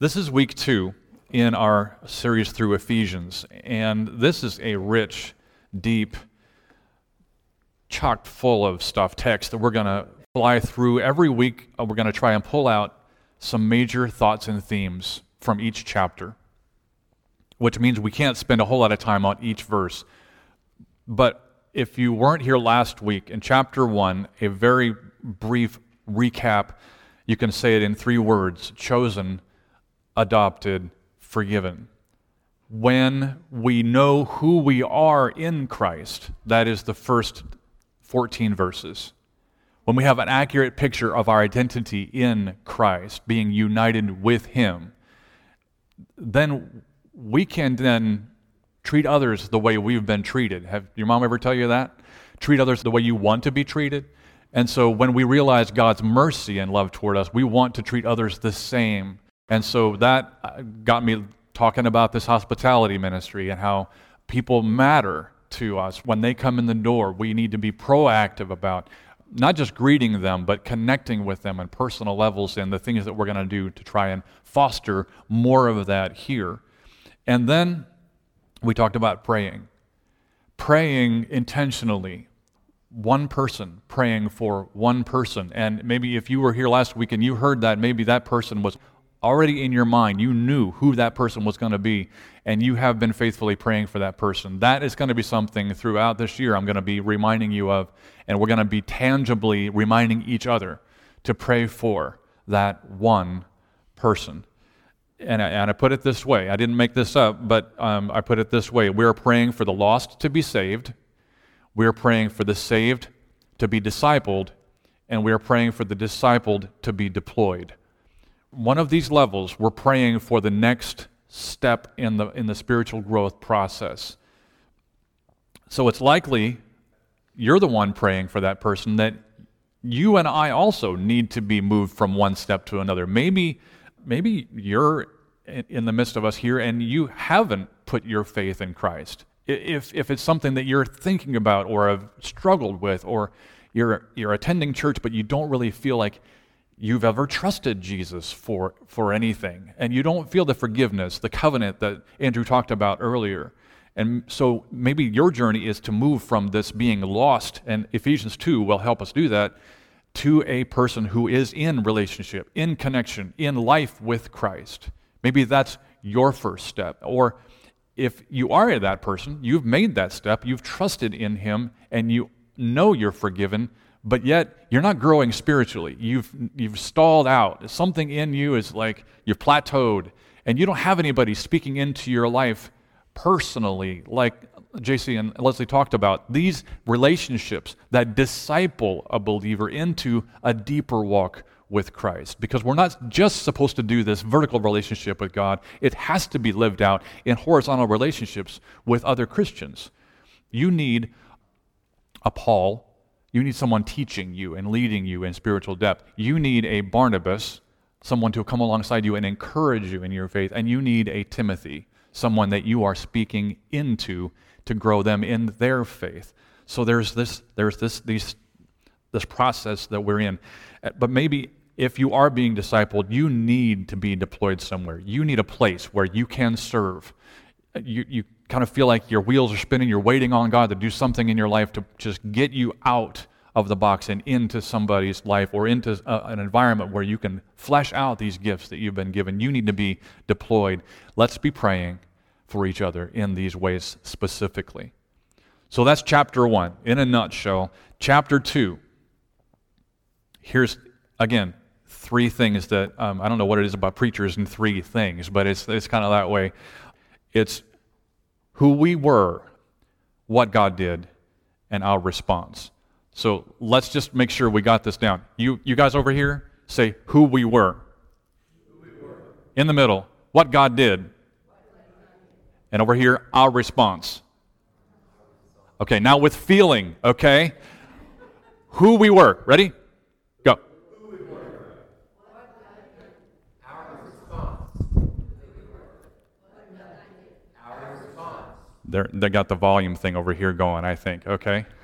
This is week two in our series through Ephesians, and this is a rich, deep, chock full of stuff text that we're going to fly through every week. Uh, we're going to try and pull out some major thoughts and themes from each chapter, which means we can't spend a whole lot of time on each verse. But if you weren't here last week, in chapter one, a very brief recap, you can say it in three words chosen adopted, forgiven. When we know who we are in Christ, that is the first 14 verses. When we have an accurate picture of our identity in Christ, being united with Him, then we can then treat others the way we've been treated. Have your mom ever tell you that? Treat others the way you want to be treated. And so when we realize God's mercy and love toward us, we want to treat others the same and so that uh, got me talking about this hospitality ministry and how people matter to us. When they come in the door, we need to be proactive about not just greeting them, but connecting with them on personal levels and the things that we're going to do to try and foster more of that here. And then we talked about praying. Praying intentionally, one person praying for one person. And maybe if you were here last week and you heard that, maybe that person was already in your mind, you knew who that person was going to be, and you have been faithfully praying for that person. That is going to be something throughout this year I'm going to be reminding you of, and we're going to be tangibly reminding each other to pray for that one person. And I, and I put it this way I didn't make this up, but um, I put it this way we are praying for the lost to be saved, we are praying for the saved to be discipled, and we are praying for the discipled to be deployed one of these levels, we're praying for the next step in the, in the spiritual growth process. So it's likely you're the one praying for that person that you and I also need to be moved from one step to another. Maybe, maybe you're in the midst of us here and you haven't put your faith in Christ. If, if it's something that you're thinking about or have struggled with, or you're, you're attending church but you don't really feel like you've ever trusted Jesus for, for anything, and you don't feel the forgiveness, the covenant that Andrew talked about earlier. And so maybe your journey is to move from this being lost, and Ephesians 2 will help us do that, to a person who is in relationship, in connection, in life with Christ. Maybe that's your first step. Or if you are that person, you've made that step, you've trusted in Him, and you know you're forgiven, but yet you're not growing spiritually. You've, you've stalled out. Something in you is like you've plateaued, and you don't have anybody speaking into your life personally, like JC and Leslie talked about. These relationships that disciple a believer into a deeper walk with Christ. Because we're not just supposed to do this vertical relationship with God, it has to be lived out in horizontal relationships with other Christians. You need a Paul you need someone teaching you and leading you in spiritual depth. You need a Barnabas, someone to come alongside you and encourage you in your faith. And you need a Timothy, someone that you are speaking into to grow them in their faith. So there's this, there's this, these, this process that we're in. Uh, but maybe if you are being discipled, you need to be deployed somewhere. You need a place where you can serve. Uh, you, you kind of feel like your wheels are spinning, you're waiting on God to do something in your life to just get you out of the box and into somebody's life or into a, an environment where you can flesh out these gifts that you've been given. You need to be deployed. Let's be praying for each other in these ways specifically. So that's chapter one in a nutshell. Chapter two. Here's, again, three things that um, I don't know what it is about preachers and three things, but it's, it's kind of that way. It's who we were, what God did, and our response. So let's just make sure we got this down. You, you guys over here, say who we were. Who we were. In the middle, what God did. And over here, our response. Okay, now with feeling, okay? Who we were. Ready? They're, they got the volume thing over here going, I think. Okay.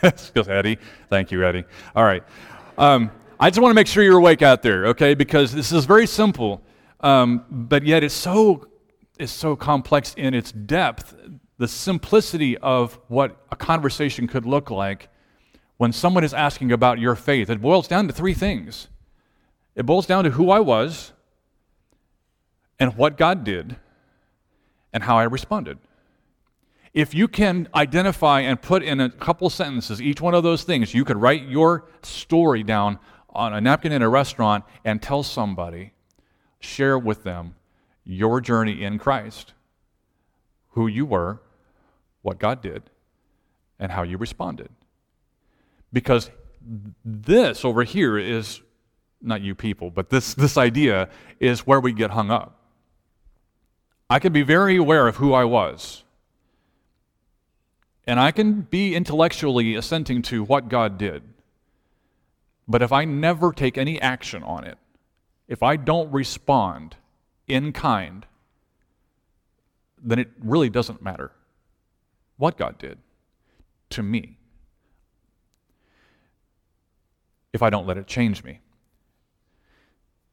Because Eddie. Thank you, Eddie. All right. Um, I just want to make sure you're awake out there, okay? Because this is very simple. Um, but yet it's so, it's so complex in its depth. The simplicity of what a conversation could look like when someone is asking about your faith, it boils down to three things. It boils down to who I was, and what God did, and how I responded. If you can identify and put in a couple sentences each one of those things, you could write your story down on a napkin in a restaurant and tell somebody, share with them your journey in Christ, who you were, what God did, and how you responded. Because this over here is not you people, but this, this idea is where we get hung up. I can be very aware of who I was. And I can be intellectually assenting to what God did. But if I never take any action on it, if I don't respond in kind, then it really doesn't matter what God did to me if I don't let it change me.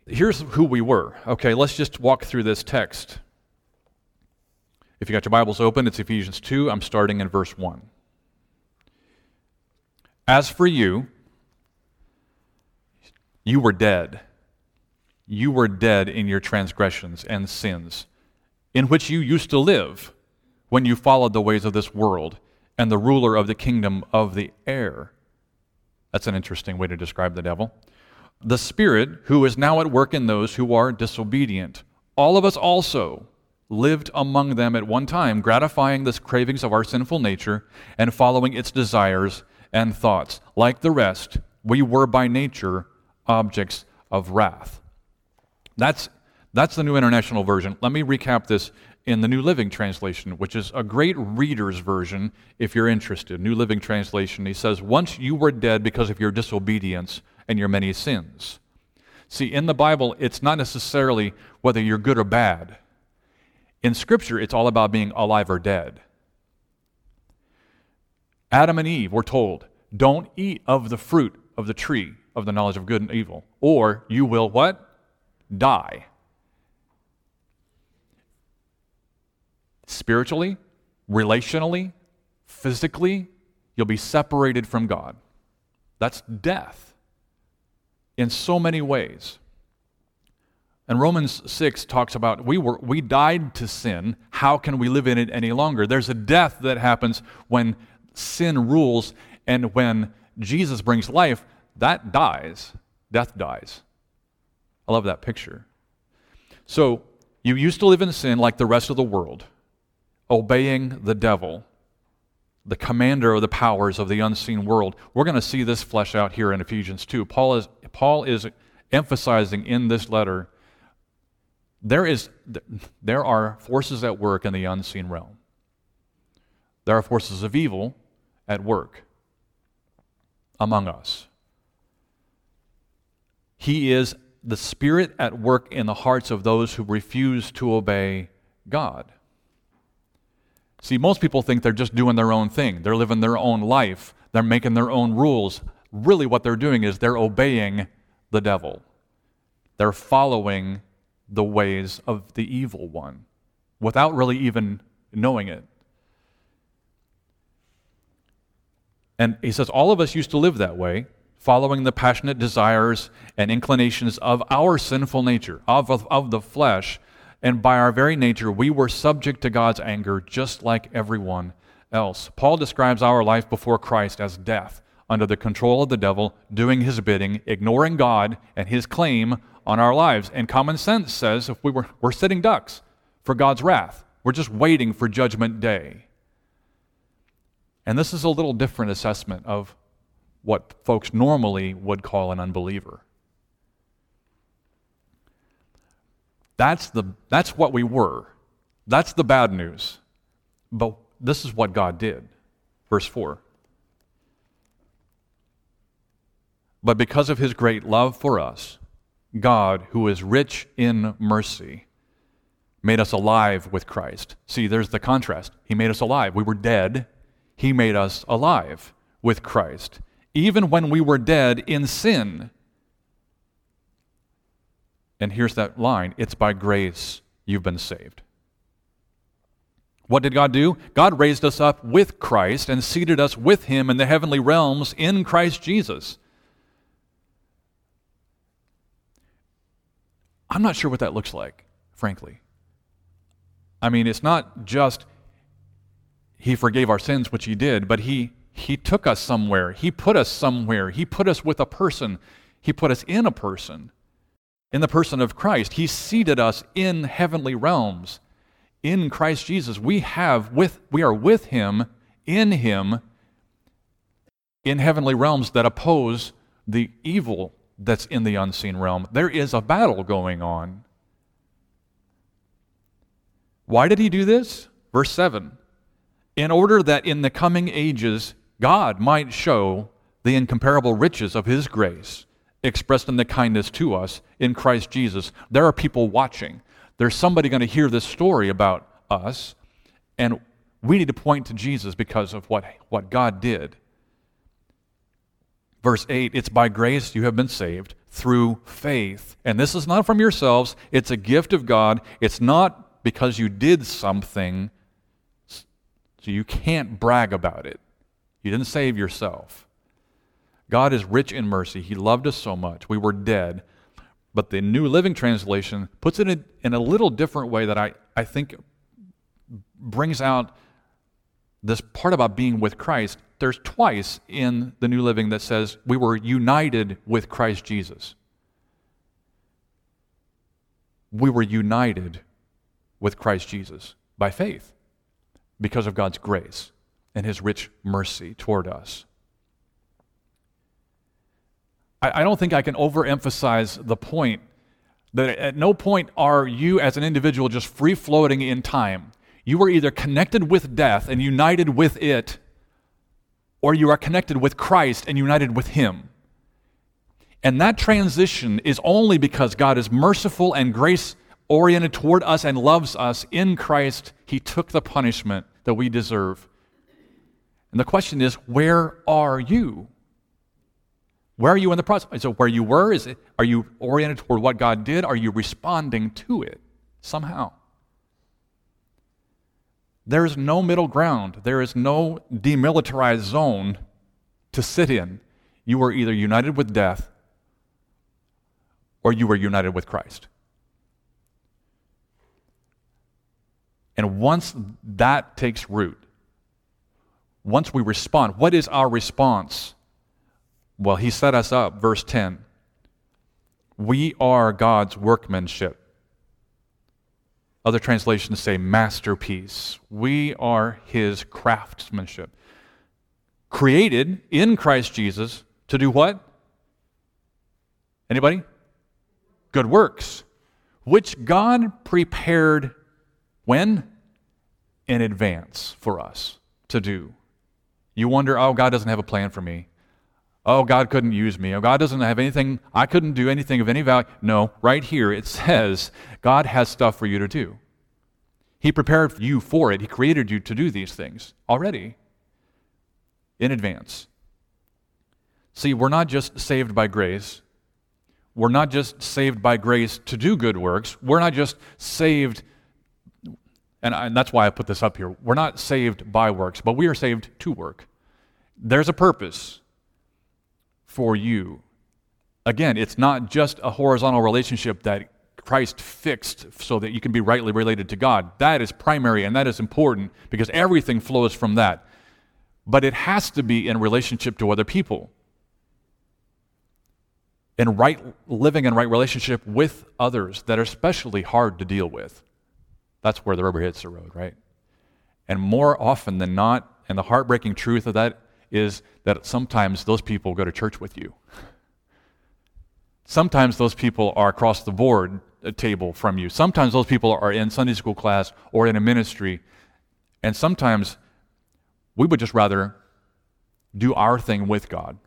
Here's who we were. Okay, let's just walk through this text. If you got your Bibles open, it's Ephesians 2. I'm starting in verse 1. As for you, you were dead. You were dead in your transgressions and sins, in which you used to live when you followed the ways of this world and the ruler of the kingdom of the air. That's an interesting way to describe the devil. The Spirit who is now at work in those who are disobedient. All of us also lived among them at one time, gratifying the cravings of our sinful nature and following its desires and thoughts. Like the rest, we were by nature objects of wrath. That's, that's the New International Version. Let me recap this in the New Living Translation, which is a great reader's version if you're interested. New Living Translation, he says, Once you were dead because of your disobedience and your many sins. See, in the Bible, it's not necessarily whether you're good or bad. In Scripture, it's all about being alive or dead. Adam and Eve were told, don't eat of the fruit of the tree of the knowledge of good and evil, or you will what? Die. Spiritually, relationally, physically, you'll be separated from God. That's death in so many ways. And Romans 6 talks about we were we died to sin. How can we live in it any longer? There's a death that happens when sin rules and when Jesus brings life, that dies. Death dies. I love that picture. So, you used to live in sin like the rest of the world, obeying the devil, the commander of the powers of the unseen world. We're going to see this flesh out here in Ephesians 2. Paul is, Paul is emphasizing in this letter there, is, there are forces at work in the unseen realm. There are forces of evil at work among us. He is the Spirit at work in the hearts of those who refuse to obey God. See, most people think they're just doing their own thing, they're living their own life, they're making their own rules. Really, what they're doing is they're obeying the devil, they're following the ways of the evil one without really even knowing it. And he says, all of us used to live that way, following the passionate desires and inclinations of our sinful nature, of, of, of, the flesh. And by our very nature, we were subject to God's anger just like everyone else. Paul describes our life before Christ as death, under the control of the devil, doing his bidding, ignoring God and his claim on our lives. And common sense says if we were, we're sitting ducks for God's wrath, we're just waiting for judgment day. And this is a little different assessment of what folks normally would call an unbeliever. That's, the, that's what we were. That's the bad news. But this is what God did. Verse 4. But because of his great love for us, God, who is rich in mercy, made us alive with Christ. See, there's the contrast. He made us alive. We were dead. He made us alive with Christ. Even when we were dead in sin, And here's that line it's by grace you've been saved. What did God do? God raised us up with Christ and seated us with Him in the heavenly realms in Christ Jesus. I'm not sure what that looks like, frankly. I mean, it's not just He forgave our sins, which He did, but He, he took us somewhere. He put us somewhere. He put us with a person. He put us in a person, in the person of Christ. He seated us in heavenly realms in Christ Jesus, we have with we are with him in him in heavenly realms that oppose the evil that's in the unseen realm. There is a battle going on. Why did he do this? Verse 7 In order that in the coming ages God might show the incomparable riches of his grace expressed in the kindness to us in Christ Jesus. There are people watching there's somebody going to hear this story about us, and we need to point to Jesus because of what, what God did. Verse 8 It's by grace you have been saved through faith. And this is not from yourselves, it's a gift of God. It's not because you did something, so you can't brag about it. You didn't save yourself. God is rich in mercy. He loved us so much. We were dead. But the New Living Translation puts it in, in a little different way that I, I think brings out this part about being with Christ. There's twice in the New Living that says we were united with Christ Jesus. We were united with Christ Jesus by faith because of God's grace and his rich mercy toward us. I, I don't think I can overemphasize the point that at no point are you as an individual just free floating in time. You are either connected with death and united with it, or you are connected with Christ and united with Him. And that transition is only because God is merciful and grace oriented toward us and loves us. In Christ, He took the punishment that we deserve. And the question is, where are you? Where are you in the process? So where you were, is it, are you oriented toward what God did? Are you responding to it somehow? There is no middle ground. There is no demilitarized zone to sit in. You are either united with death or you are united with Christ. And once that takes root, once we respond, what is our response? Well, he set us up, verse 10. We are God's workmanship. Other translations say masterpiece. We are his craftsmanship. Created in Christ Jesus to do what? Anybody? Good works, which God prepared when? In advance for us to do. You wonder, oh, God doesn't have a plan for me oh, God couldn't use me. Oh, God doesn't have anything, I couldn't do anything of any value. No, right here it says God has stuff for you to do. He prepared you for it. He created you to do these things already in advance. See, we're not just saved by grace. We're not just saved by grace to do good works. We're not just saved, and, I, and that's why I put this up here. We're not saved by works, but we are saved to work. There's a purpose for you. Again, it's not just a horizontal relationship that Christ fixed so that you can be rightly related to God. That is primary and that is important because everything flows from that. But it has to be in relationship to other people. In right living in right relationship with others that are especially hard to deal with. That's where the rubber hits the road, right? And more often than not, and the heartbreaking truth of that is that sometimes those people go to church with you. Sometimes those people are across the board uh, table from you. Sometimes those people are in Sunday school class or in a ministry. And sometimes we would just rather do our thing with God.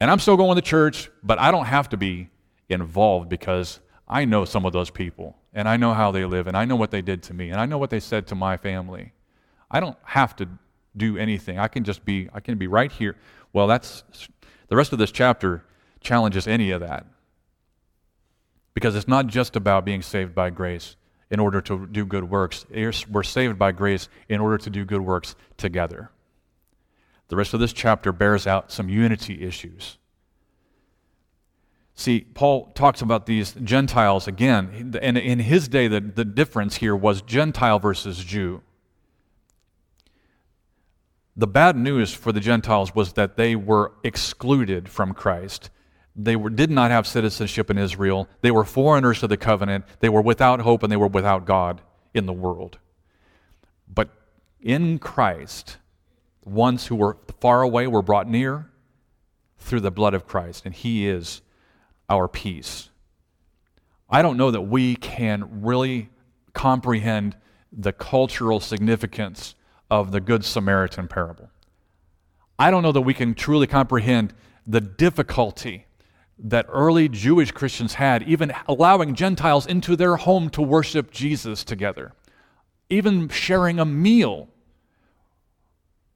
And I'm still going to church, but I don't have to be involved because I know some of those people and I know how they live and I know what they did to me and I know what they said to my family. I don't have to do anything. I can just be I can be right here. Well, that's the rest of this chapter challenges any of that. Because it's not just about being saved by grace in order to do good works. We're saved by grace in order to do good works together. The rest of this chapter bears out some unity issues. See, Paul talks about these Gentiles again, and in his day, the, the difference here was Gentile versus Jew. The bad news for the Gentiles was that they were excluded from Christ. They were, did not have citizenship in Israel. They were foreigners to the covenant. They were without hope and they were without God in the world. But in Christ, ones who were far away were brought near through the blood of Christ, and He is our peace. I don't know that we can really comprehend the cultural significance of the Good Samaritan parable. I don't know that we can truly comprehend the difficulty that early Jewish Christians had, even allowing Gentiles into their home to worship Jesus together. Even sharing a meal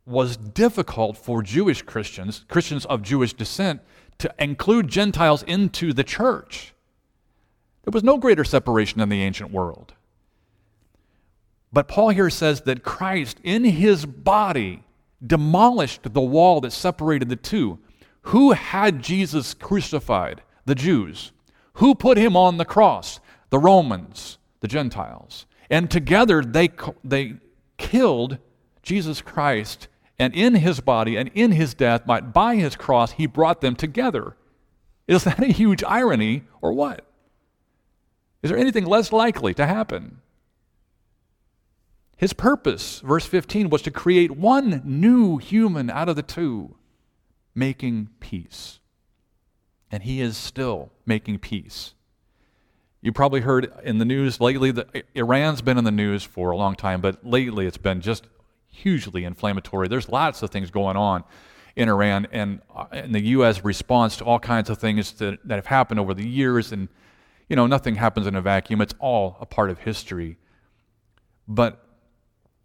was difficult for Jewish Christians, Christians of Jewish descent, to include Gentiles into the church. There was no greater separation in the ancient world. But Paul here says that Christ, in his body, demolished the wall that separated the two. Who had Jesus crucified? The Jews. Who put him on the cross? The Romans, the Gentiles. And together they, they killed Jesus Christ and in his body and in his death, by his cross, he brought them together. Is that a huge irony or what? Is there anything less likely to happen? His purpose, verse 15, was to create one new human out of the two, making peace. And he is still making peace. You probably heard in the news lately that Iran's been in the news for a long time, but lately it's been just hugely inflammatory. There's lots of things going on in Iran, and, uh, and the U.S. response to all kinds of things that, that have happened over the years. And, you know, nothing happens in a vacuum, it's all a part of history. But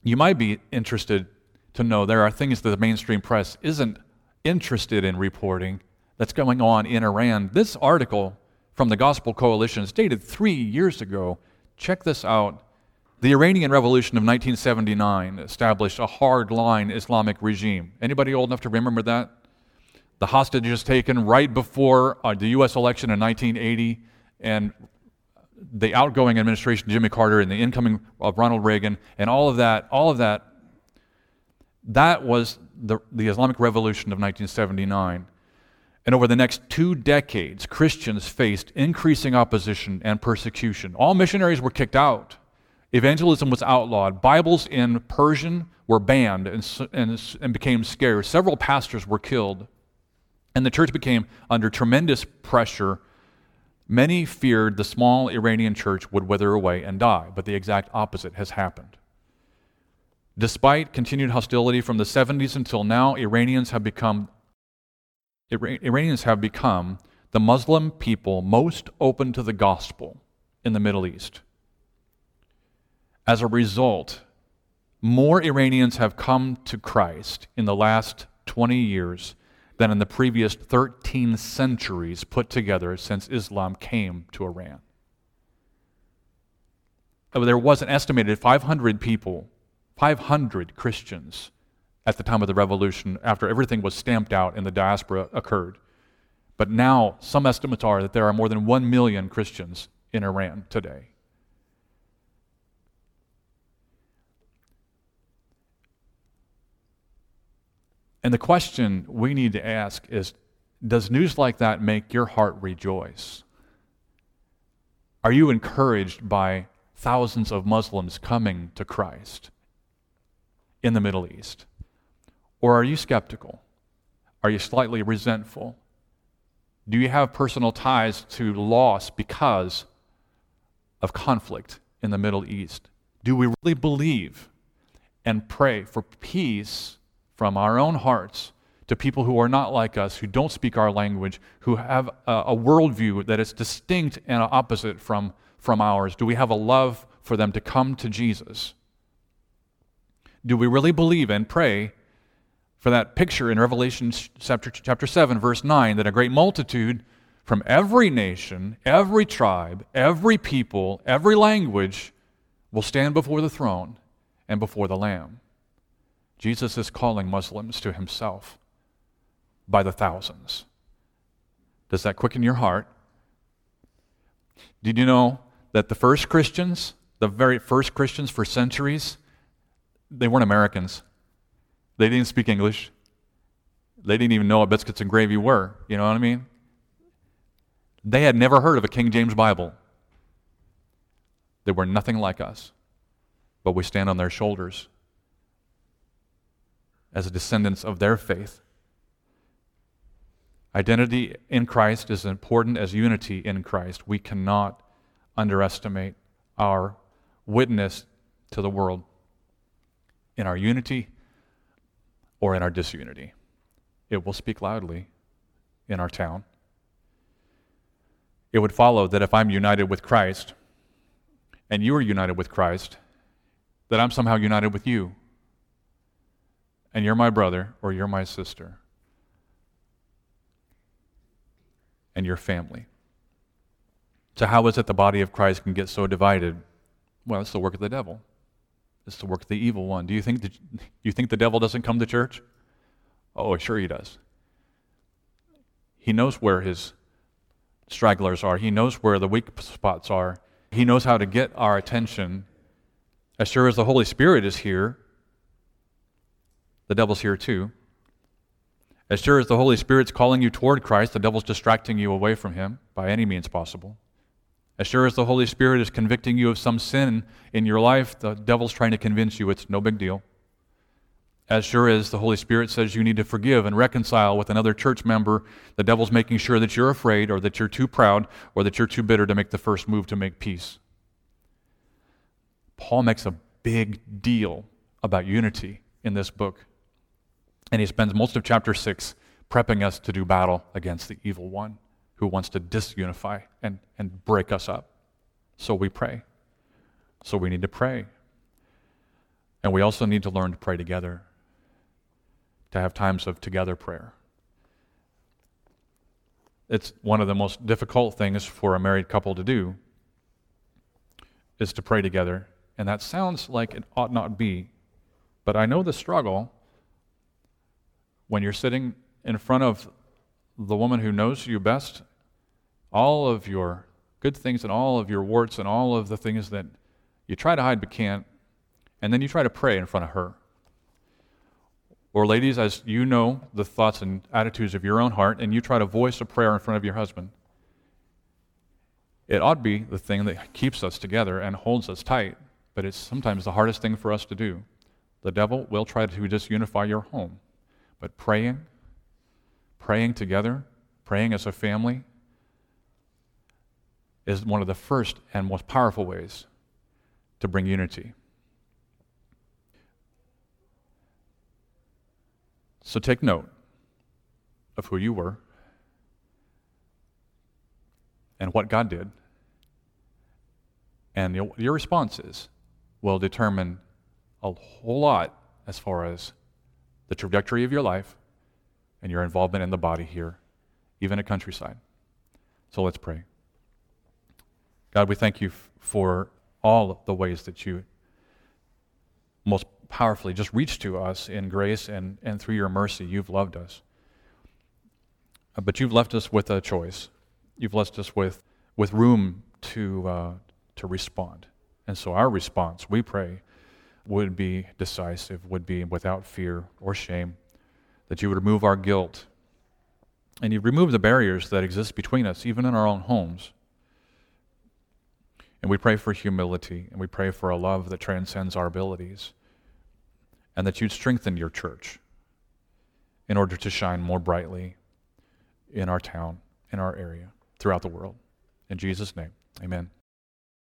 you might be interested to know there are things that the mainstream press isn't interested in reporting that's going on in Iran. This article from the Gospel Coalition is dated three years ago. Check this out. The Iranian Revolution of 1979 established a hard-line Islamic regime. Anybody old enough to remember that? The hostages taken right before uh, the U.S. election in 1980, and the outgoing administration, Jimmy Carter, and the incoming of Ronald Reagan, and all of that, all of that, that was the, the Islamic Revolution of 1979. And over the next two decades, Christians faced increasing opposition and persecution. All missionaries were kicked out. Evangelism was outlawed. Bibles in Persian were banned and, and, and became scarce. Several pastors were killed. And the church became under tremendous pressure. Many feared the small Iranian church would wither away and die, but the exact opposite has happened. Despite continued hostility from the 70s until now, Iranians have become Iranians have become the Muslim people most open to the gospel in the Middle East. As a result, more Iranians have come to Christ in the last 20 years than in the previous 13 centuries put together since Islam came to Iran. Uh, there was an estimated 500 people, 500 Christians at the time of the revolution after everything was stamped out and the diaspora occurred. But now, some estimates are that there are more than 1 million Christians in Iran today. And the question we need to ask is Does news like that make your heart rejoice? Are you encouraged by thousands of Muslims coming to Christ in the Middle East? Or are you skeptical? Are you slightly resentful? Do you have personal ties to loss because of conflict in the Middle East? Do we really believe and pray for peace from our own hearts to people who are not like us, who don't speak our language, who have a, a worldview that is distinct and opposite from, from ours? Do we have a love for them to come to Jesus? Do we really believe and pray for that picture in Revelation chapter, chapter 7, verse 9, that a great multitude from every nation, every tribe, every people, every language will stand before the throne and before the Lamb. Jesus is calling Muslims to himself by the thousands. Does that quicken your heart? Did you know that the first Christians, the very first Christians for centuries, they weren't Americans? They didn't speak English. They didn't even know what biscuits and gravy were. You know what I mean? They had never heard of a King James Bible. They were nothing like us, but we stand on their shoulders as descendants of their faith. Identity in Christ is important as unity in Christ. We cannot underestimate our witness to the world in our unity or in our disunity. It will speak loudly in our town. It would follow that if I'm united with Christ and you are united with Christ, that I'm somehow united with you. And you're my brother or you're my sister. And your family. So, how is it the body of Christ can get so divided? Well, it's the work of the devil. It's the work of the evil one. Do you think, the, you think the devil doesn't come to church? Oh, sure he does. He knows where his stragglers are, he knows where the weak spots are. He knows how to get our attention. As sure as the Holy Spirit is here, the devil's here too. As sure as the Holy Spirit's calling you toward Christ, the devil's distracting you away from him by any means possible. As sure as the Holy Spirit is convicting you of some sin in your life, the devil's trying to convince you it's no big deal. As sure as the Holy Spirit says you need to forgive and reconcile with another church member, the devil's making sure that you're afraid or that you're too proud or that you're too bitter to make the first move to make peace. Paul makes a big deal about unity in this book. And he spends most of chapter 6 prepping us to do battle against the evil one who wants to disunify and, and break us up. So we pray. So we need to pray. And we also need to learn to pray together, to have times of together prayer. It's one of the most difficult things for a married couple to do is to pray together. And that sounds like it ought not be. But I know the struggle when you're sitting in front of the woman who knows you best, all of your good things and all of your warts and all of the things that you try to hide but can't, and then you try to pray in front of her. Or, ladies, as you know the thoughts and attitudes of your own heart, and you try to voice a prayer in front of your husband, it ought to be the thing that keeps us together and holds us tight, but it's sometimes the hardest thing for us to do. The devil will try to disunify your home, but praying, praying together, praying as a family, is one of the first and most powerful ways to bring unity. So take note of who you were and what God did. And your responses will determine a whole lot as far as the trajectory of your life and your involvement in the body here, even at Countryside. So let's pray. God, we thank you for all the ways that you most powerfully just reach to us in grace and, and through your mercy. You've loved us. Uh, but you've left us with a choice. You've left us with, with room to, uh, to respond. And so our response, we pray, would be decisive, would be without fear or shame, that you would remove our guilt and you remove the barriers that exist between us, even in our own homes. And we pray for humility, and we pray for a love that transcends our abilities, and that you'd strengthen your church in order to shine more brightly in our town, in our area, throughout the world. In Jesus' name, amen.